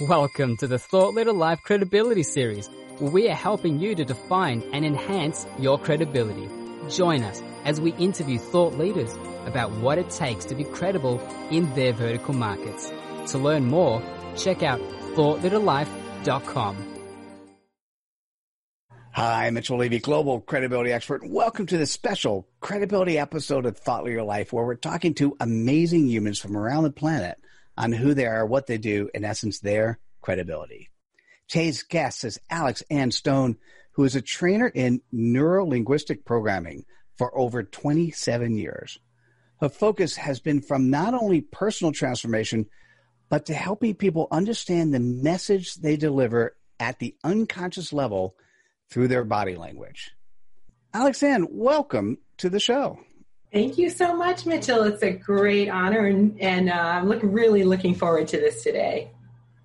Welcome to the Thought Leader Life Credibility Series, where we are helping you to define and enhance your credibility. Join us as we interview thought leaders about what it takes to be credible in their vertical markets. To learn more, check out thoughtleaderlife.com. Hi, I'm Mitchell Levy, global credibility expert. Welcome to this special credibility episode of Thought Leader Life, where we're talking to amazing humans from around the planet on who they are, what they do, in essence, their credibility. Today's guest is Alex Ann Stone, who is a trainer in neurolinguistic programming for over 27 years. Her focus has been from not only personal transformation, but to helping people understand the message they deliver at the unconscious level through their body language. Alex Ann, welcome to the show. Thank you so much, Mitchell. It's a great honor, and, and uh, I'm look, really looking forward to this today.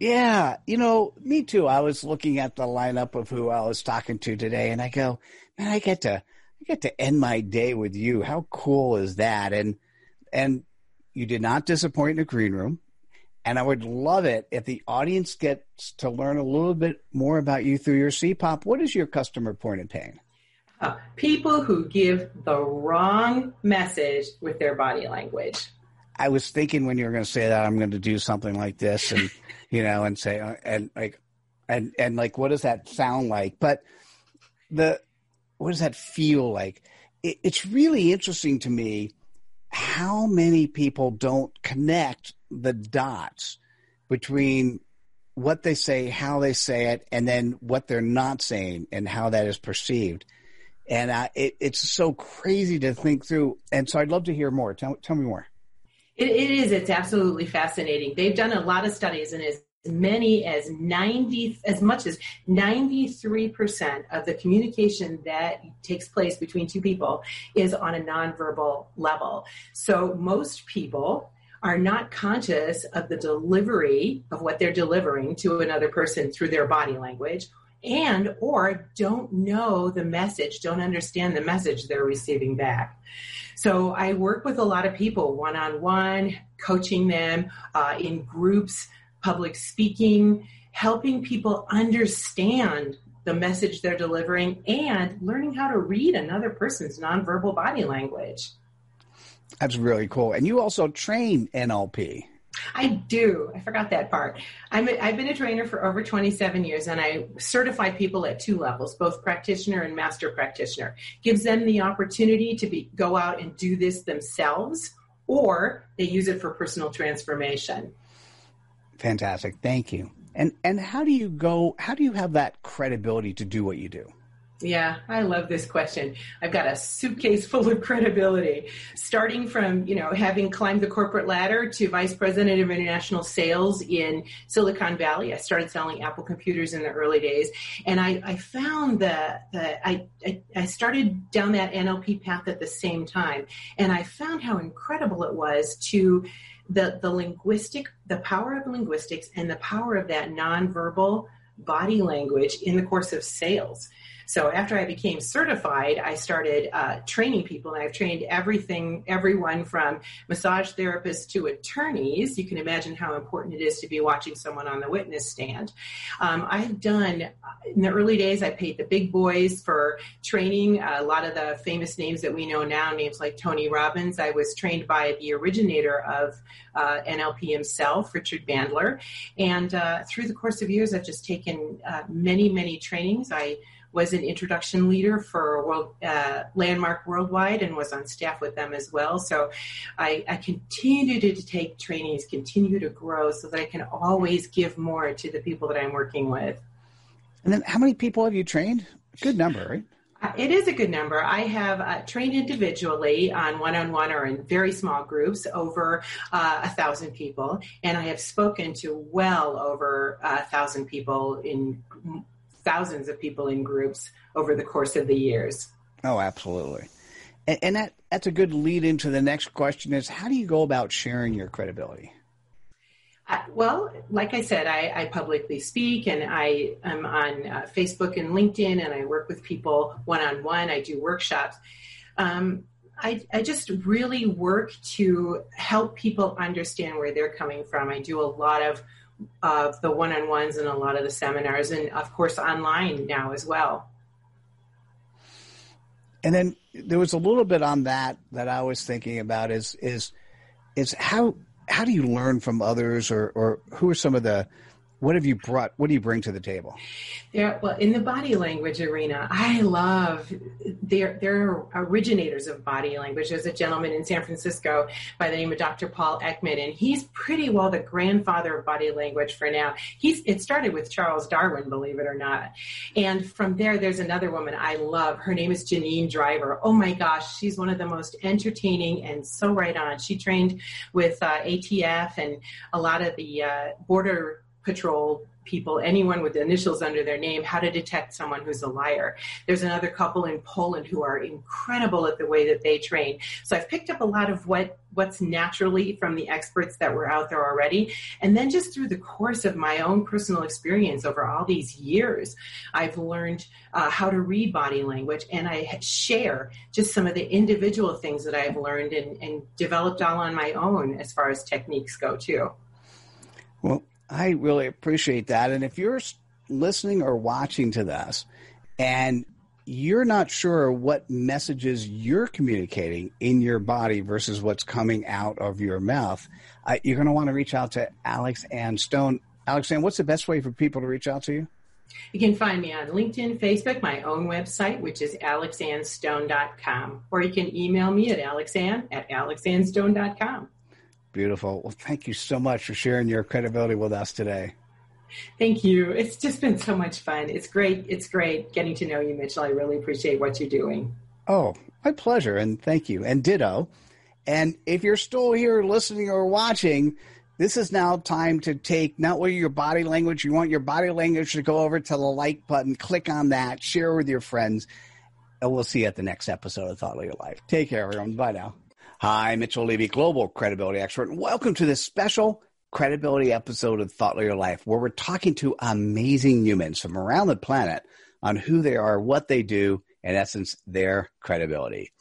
Yeah, you know, me too. I was looking at the lineup of who I was talking to today, and I go, man, I get to, I get to end my day with you. How cool is that? And and you did not disappoint in the green room, and I would love it if the audience gets to learn a little bit more about you through your CPOP. What is your customer point of pain? Uh, people who give the wrong message with their body language. I was thinking when you were going to say that I'm going to do something like this, and you know, and say uh, and like, and and like, what does that sound like? But the what does that feel like? It, it's really interesting to me how many people don't connect the dots between what they say, how they say it, and then what they're not saying and how that is perceived and uh, it, it's so crazy to think through. And so I'd love to hear more. Tell, tell me more. It, it is. It's absolutely fascinating. They've done a lot of studies, and as many as 90, as much as 93% of the communication that takes place between two people is on a nonverbal level. So most people are not conscious of the delivery of what they're delivering to another person through their body language and or don't know the message don't understand the message they're receiving back. So i work with a lot of people one-on-one coaching them uh, in groups public speaking helping people understand the message they're delivering and learning how to read another person's nonverbal body language. That's really cool. And you also train nlp I do. I forgot that part. A, I've been a trainer for over 27 years and I certify people at two levels, both practitioner and master practitioner. Gives them the opportunity to be, go out and do this themselves or they use it for personal transformation. Fantastic. Thank you. And and how do you go how do you have that credibility to do what you do? Yeah, I love this question. I've got a suitcase full of credibility, starting from, you know, having climbed the corporate ladder to vice president of international sales in Silicon Valley. I started selling Apple computers in the early days. And I, I found that, I, I, I started down that NLP path at the same time. And I found how incredible it was to the, the linguistic, the power of linguistics and the power of that nonverbal body language in the course of sales. So after I became certified, I started uh, training people, and I've trained everything, everyone from massage therapists to attorneys. You can imagine how important it is to be watching someone on the witness stand. Um, I've done in the early days. I paid the big boys for training a lot of the famous names that we know now, names like Tony Robbins. I was trained by the originator of uh, NLP himself, Richard Bandler, and uh, through the course of years, I've just taken uh, many, many trainings. I was an introduction leader for World uh, Landmark Worldwide and was on staff with them as well. So I, I continue to, to take trainings, continue to grow so that I can always give more to the people that I'm working with. And then how many people have you trained? Good number, right? Uh, it is a good number. I have uh, trained individually on one-on-one or in very small groups over uh, a thousand people, and I have spoken to well over a thousand people in thousands of people in groups over the course of the years. Oh, absolutely. And, and that, that's a good lead into the next question is how do you go about sharing your credibility? Uh, well, like I said, I, I, publicly speak and I am on uh, Facebook and LinkedIn and I work with people one on one. I do workshops. Um, I, I, just really work to help people understand where they're coming from. I do a lot of of the one-on-ones and a lot of the seminars and of course online now as well. And then there was a little bit on that that I was thinking about is is is how how do you learn from others or or who are some of the what have you brought what do you bring to the table? Yeah well in the body language arena i love they're they're originators of body language. There's a gentleman in san francisco by the name of dr paul ekman and he's pretty well the grandfather of body language for now. He's it started with charles darwin believe it or not. And from there there's another woman i love. Her name is janine driver. Oh my gosh she's one of the most entertaining and so right on. She trained with uh, atf and a lot of the uh, border patrol people, anyone with initials under their name, how to detect someone who's a liar. There's another couple in Poland who are incredible at the way that they train. So I've picked up a lot of what what's naturally from the experts that were out there already. And then just through the course of my own personal experience over all these years, I've learned uh, how to read body language and I share just some of the individual things that I've learned and, and developed all on my own as far as techniques go too. I really appreciate that. And if you're listening or watching to this and you're not sure what messages you're communicating in your body versus what's coming out of your mouth, uh, you're going to want to reach out to Alex Ann Stone. Alex Ann, what's the best way for people to reach out to you? You can find me on LinkedIn, Facebook, my own website, which is alexannstone.com, or you can email me at alexann at alexannstone.com. Beautiful. Well, thank you so much for sharing your credibility with us today. Thank you. It's just been so much fun. It's great. It's great getting to know you, Mitchell. I really appreciate what you're doing. Oh, my pleasure. And thank you. And ditto. And if you're still here listening or watching, this is now time to take not only your body language, you want your body language to go over to the like button, click on that, share with your friends, and we'll see you at the next episode of Thought Leader Life. Take care, everyone. Bye now. Hi, Mitchell Levy, Global Credibility Expert, and welcome to this special credibility episode of Thought Leader Life, where we're talking to amazing humans from around the planet on who they are, what they do, in essence, their credibility.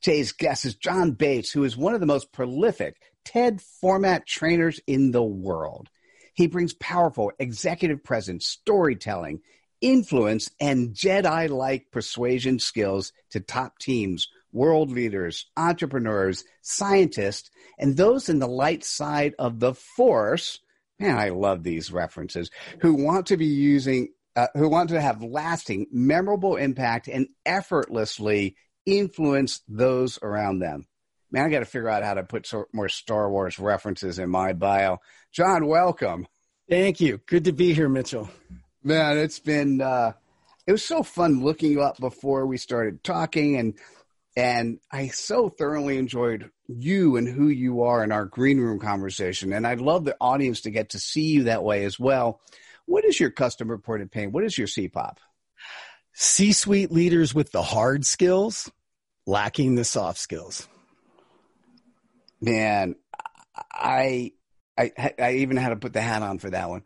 Today's guest is John Bates, who is one of the most prolific TED format trainers in the world. He brings powerful executive presence, storytelling, influence, and Jedi like persuasion skills to top teams world leaders, entrepreneurs, scientists, and those in the light side of the force. Man, I love these references who want to be using, uh, who want to have lasting, memorable impact and effortlessly influence those around them. Man, I got to figure out how to put more Star Wars references in my bio. John, welcome. Thank you. Good to be here, Mitchell. Man, it's been, uh, it was so fun looking you up before we started talking and and I so thoroughly enjoyed you and who you are in our green room conversation. And I'd love the audience to get to see you that way as well. What is your custom reported pain? What is your CPOP? C suite leaders with the hard skills, lacking the soft skills. Man, I, I, I even had to put the hat on for that one.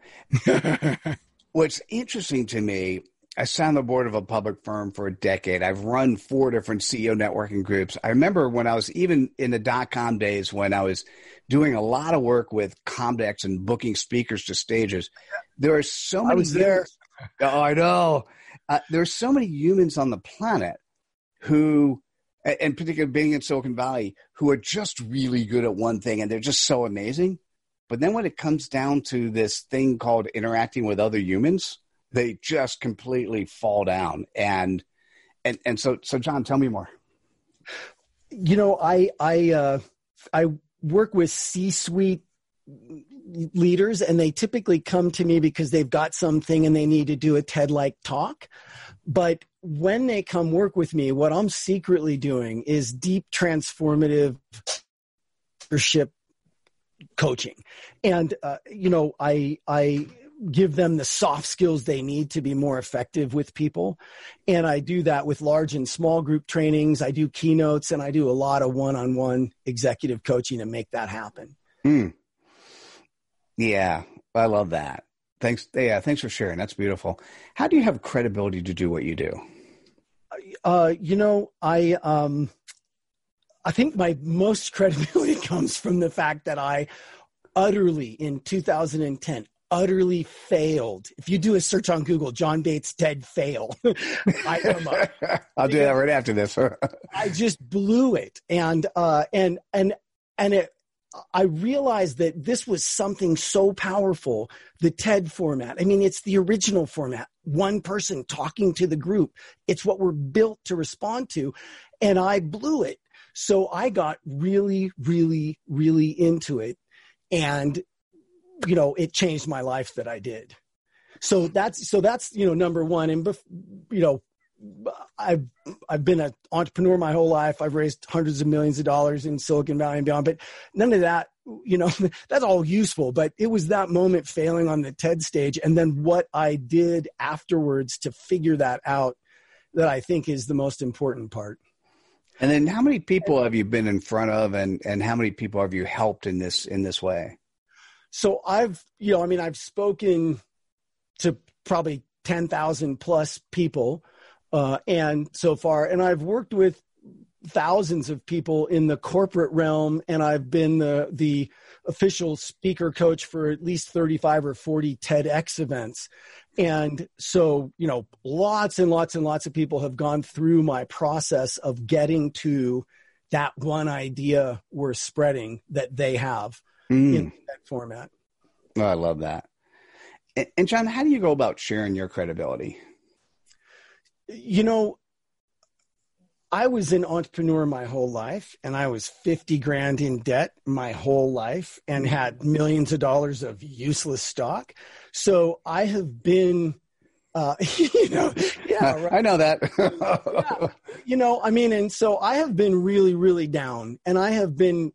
What's interesting to me I sat on the board of a public firm for a decade. I've run four different CEO networking groups. I remember when I was even in the dot com days when I was doing a lot of work with Comdex and booking speakers to stages. There are so many. I was there. Oh, I know. Uh, there are so many humans on the planet who, and particularly being in Silicon Valley, who are just really good at one thing and they're just so amazing. But then when it comes down to this thing called interacting with other humans, they just completely fall down. And and and so so John, tell me more. You know, I I uh, I work with C-suite leaders and they typically come to me because they've got something and they need to do a TED like talk. But when they come work with me, what I'm secretly doing is deep transformative leadership coaching. And uh, you know, I I give them the soft skills they need to be more effective with people. And I do that with large and small group trainings. I do keynotes and I do a lot of one on one executive coaching to make that happen. Mm. Yeah, I love that. Thanks. Yeah, thanks for sharing. That's beautiful. How do you have credibility to do what you do? Uh, you know, I um, I think my most credibility comes from the fact that I utterly in 2010 utterly failed. If you do a search on Google, John Bates TED fail, I come up. I'll do that right after this. I just blew it, and uh, and and and it. I realized that this was something so powerful, the TED format. I mean, it's the original format. One person talking to the group. It's what we're built to respond to. And I blew it. So I got really, really, really into it. And, you know, it changed my life that I did. So that's, so that's, you know, number one. And, you know, I've, I've been an entrepreneur my whole life. I've raised hundreds of millions of dollars in Silicon Valley and beyond, but none of that, you know, that's all useful. But it was that moment failing on the TED stage and then what I did afterwards to figure that out that I think is the most important part. And then how many people have you been in front of and, and how many people have you helped in this in this way? So I've you know, I mean I've spoken to probably ten thousand plus people uh, and so far and I've worked with thousands of people in the corporate realm and I've been the the official speaker coach for at least 35 or 40 TEDx events. And so, you know, lots and lots and lots of people have gone through my process of getting to that one idea we're spreading that they have mm. in that format. Oh, I love that. And John, how do you go about sharing your credibility? You know, I was an entrepreneur my whole life and I was 50 grand in debt my whole life and had millions of dollars of useless stock. So I have been, uh, you know, yeah, right. I know that. yeah. You know, I mean, and so I have been really, really down and I have been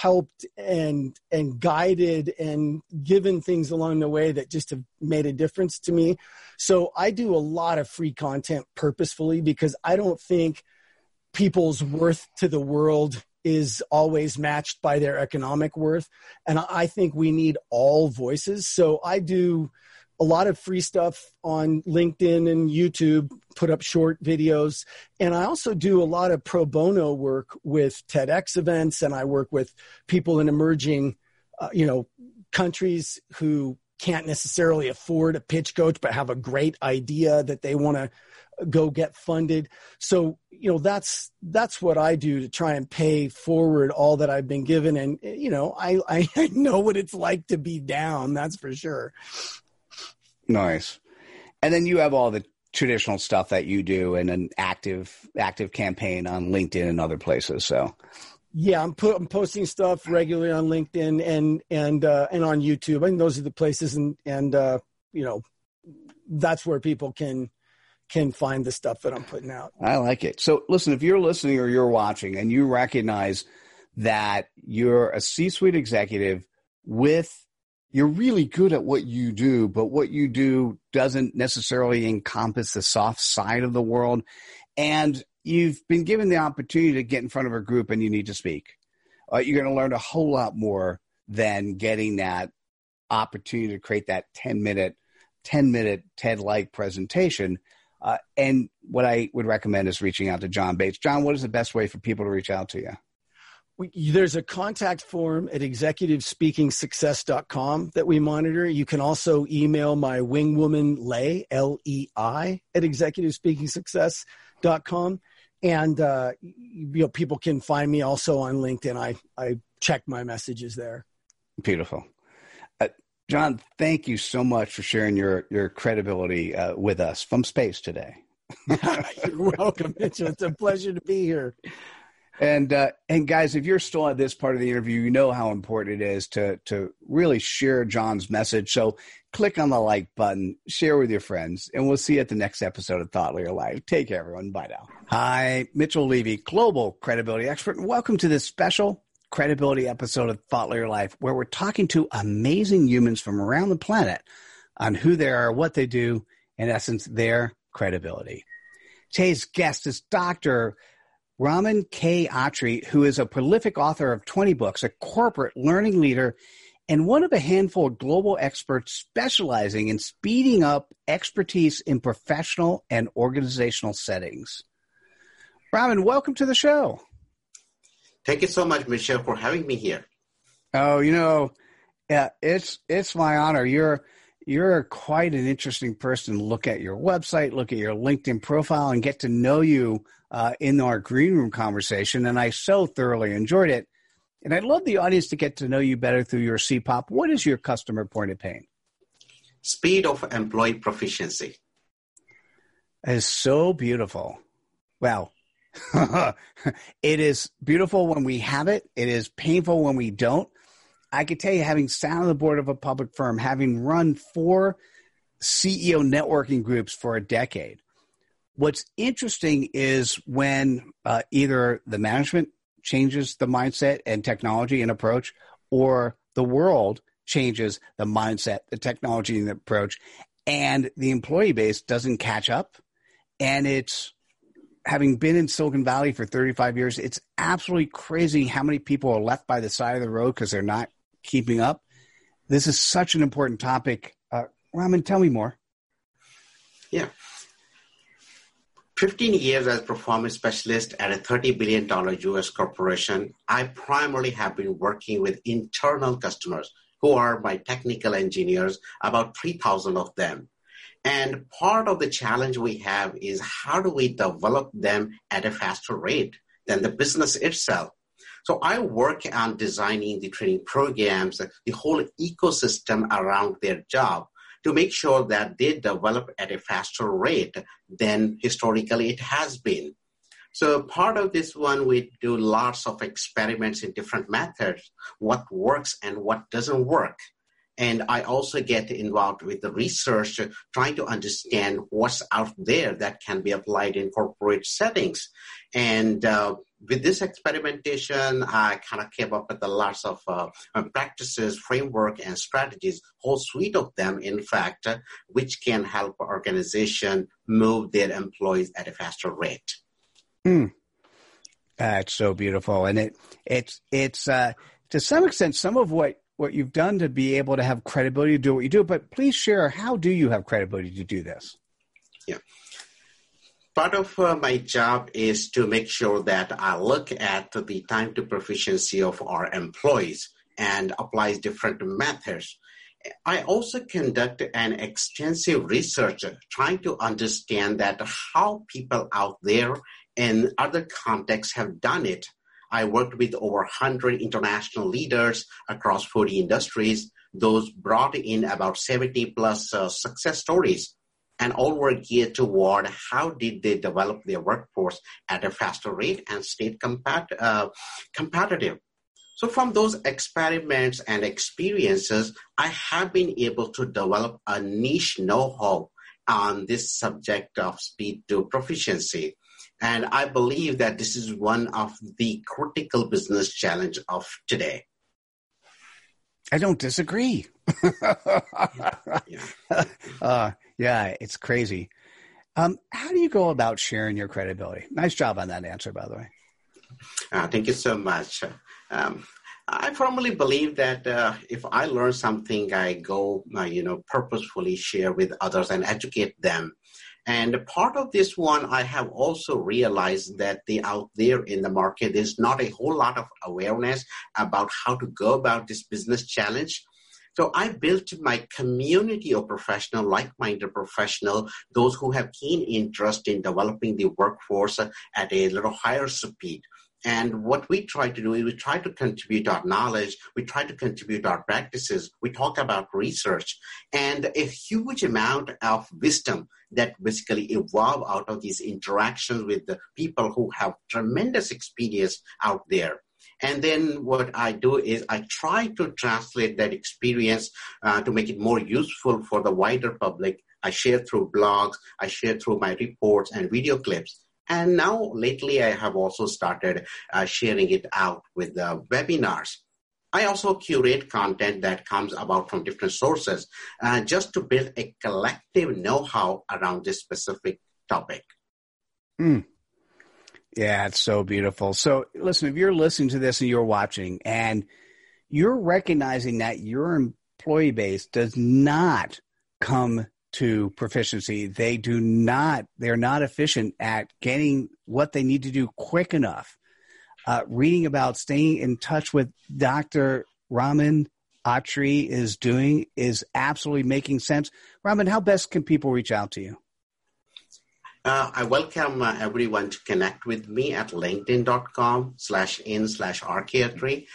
helped and and guided and given things along the way that just have made a difference to me. So I do a lot of free content purposefully because I don't think – people's worth to the world is always matched by their economic worth. And I think we need all voices. So I do a lot of free stuff on LinkedIn and YouTube, put up short videos. And I also do a lot of pro bono work with TEDx events, and I work with people in emerging, uh, you know, countries who can't necessarily afford a pitch coach, but have a great idea that they want to go get funded. So, you know, that's that's what I do to try and pay forward all that I've been given. And you know, I I, I know what it's like to be down. That's for sure. Nice. And then you have all the traditional stuff that you do and an active active campaign on LinkedIn and other places. So yeah, I'm, put, I'm posting stuff regularly on LinkedIn and and uh, and on YouTube. I think those are the places, and and uh, you know, that's where people can can find the stuff that I'm putting out. I like it. So listen, if you're listening or you're watching and you recognize that you're a C-suite executive with you're really good at what you do, but what you do doesn't necessarily encompass the soft side of the world. And you've been given the opportunity to get in front of a group and you need to speak. Uh, you're going to learn a whole lot more than getting that opportunity to create that 10 minute, 10 minute TED like presentation uh, and what I would recommend is reaching out to John Bates. John, what is the best way for people to reach out to you? There's a contact form at executivespeakingsuccess.com that we monitor. You can also email my wingwoman Lei, L E I, at executivespeakingsuccess.com. And, uh, you know, people can find me also on LinkedIn. I, I check my messages there. Beautiful. John, thank you so much for sharing your your credibility uh, with us from space today. You're welcome, Mitchell. It's a pleasure to be here. And uh, and guys, if you're still at this part of the interview, you know how important it is to to really share John's message. So click on the like button, share with your friends, and we'll see you at the next episode of Thought Leader Life. Take care, everyone. Bye now. Hi, Mitchell Levy, global credibility expert, welcome to this special credibility episode of Thought Leader Life, where we're talking to amazing humans from around the planet on who they are, what they do, in essence, their credibility. Today's guest is Dr. Raman K. Attri, who is a prolific author of 20 books, a corporate learning leader, and one of a handful of global experts specializing in speeding up expertise in professional and organizational settings. Raman, welcome to the show. Thank you so much, Michelle, for having me here. Oh, you know, Yeah, it's it's my honor. You're you're quite an interesting person look at your website, look at your LinkedIn profile, and get to know you uh, in our green room conversation. And I so thoroughly enjoyed it. And I'd love the audience to get to know you better through your CPOP. What is your customer point of pain? Speed of employee proficiency. That is so beautiful. Well, it is beautiful when we have it. It is painful when we don't. I could tell you, having sat on the board of a public firm, having run four CEO networking groups for a decade, what's interesting is when uh, either the management changes the mindset and technology and approach, or the world changes the mindset, the technology and the approach, and the employee base doesn't catch up. And it's having been in Silicon Valley for 35 years, it's absolutely crazy how many people are left by the side of the road because they're not keeping up. This is such an important topic. Uh, Raman, tell me more. Yeah. 15 years as performance specialist at a $30 billion US corporation, I primarily have been working with internal customers who are my technical engineers, about 3,000 of them. And part of the challenge we have is how do we develop them at a faster rate than the business itself? So I work on designing the training programs, the whole ecosystem around their job to make sure that they develop at a faster rate than historically it has been. So part of this one, we do lots of experiments in different methods, what works and what doesn't work. And I also get involved with the research, trying to understand what's out there that can be applied in corporate settings. And uh, with this experimentation, I kind of came up with a lots of uh, um, practices, framework, and strategies, whole suite of them, in fact, uh, which can help organization move their employees at a faster rate. Hmm. That's so beautiful, and it it's it's uh, to some extent some of what what you've done to be able to have credibility to do what you do. But please share how do you have credibility to do this? Yeah. Part of uh, my job is to make sure that I look at the time to proficiency of our employees and applies different methods. I also conduct an extensive research trying to understand that how people out there in other contexts have done it I worked with over 100 international leaders across 40 industries. Those brought in about 70 plus uh, success stories and all were geared toward how did they develop their workforce at a faster rate and stay compat- uh, competitive. So from those experiments and experiences, I have been able to develop a niche know-how on this subject of speed to proficiency. And I believe that this is one of the critical business challenge of today. I don't disagree. yeah. Uh, yeah, it's crazy. Um, how do you go about sharing your credibility? Nice job on that answer, by the way. Uh, thank you so much. Um, I firmly believe that uh, if I learn something, I go, uh, you know, purposefully share with others and educate them. And part of this one, I have also realized that the out there in the market, there's not a whole lot of awareness about how to go about this business challenge. So I built my community of professional, like-minded professional, those who have keen interest in developing the workforce at a little higher speed. And what we try to do is we try to contribute our knowledge, we try to contribute our practices, we talk about research, and a huge amount of wisdom that basically evolve out of these interactions with the people who have tremendous experience out there. And then what I do is I try to translate that experience uh, to make it more useful for the wider public. I share through blogs, I share through my reports and video clips. And now lately, I have also started uh, sharing it out with the webinars. I also curate content that comes about from different sources uh, just to build a collective know how around this specific topic. Mm. Yeah, it's so beautiful. So, listen, if you're listening to this and you're watching and you're recognizing that your employee base does not come to proficiency. They do not, they're not efficient at getting what they need to do quick enough. Uh, reading about staying in touch with Dr. Raman Attri is doing is absolutely making sense. Raman, how best can people reach out to you? Uh, I welcome uh, everyone to connect with me at linkedin.com slash in slash rkatri.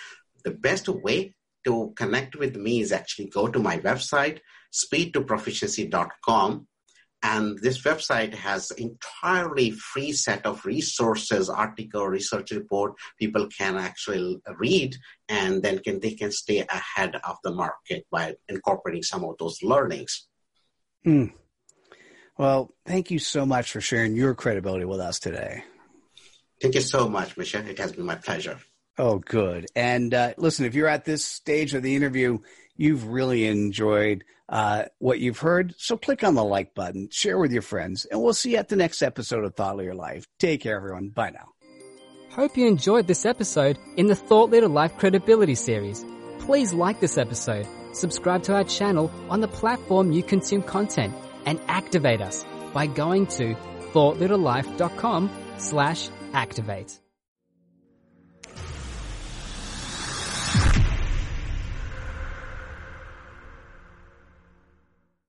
The best way to connect with me is actually go to my website, speedtoproficiency.com. And this website has entirely free set of resources, article, research report people can actually read and then can they can stay ahead of the market by incorporating some of those learnings. Mm. Well, thank you so much for sharing your credibility with us today. Thank you so much, Michelle. It has been my pleasure. Oh, good. And uh, listen, if you're at this stage of the interview, you've really enjoyed uh, what you've heard. So click on the like button, share with your friends, and we'll see you at the next episode of Thought Leader Life. Take care, everyone. Bye now. Hope you enjoyed this episode in the Thought Leader Life Credibility Series. Please like this episode, subscribe to our channel on the platform you consume content, and activate us by going to thoughtleaderlife.com slash activate.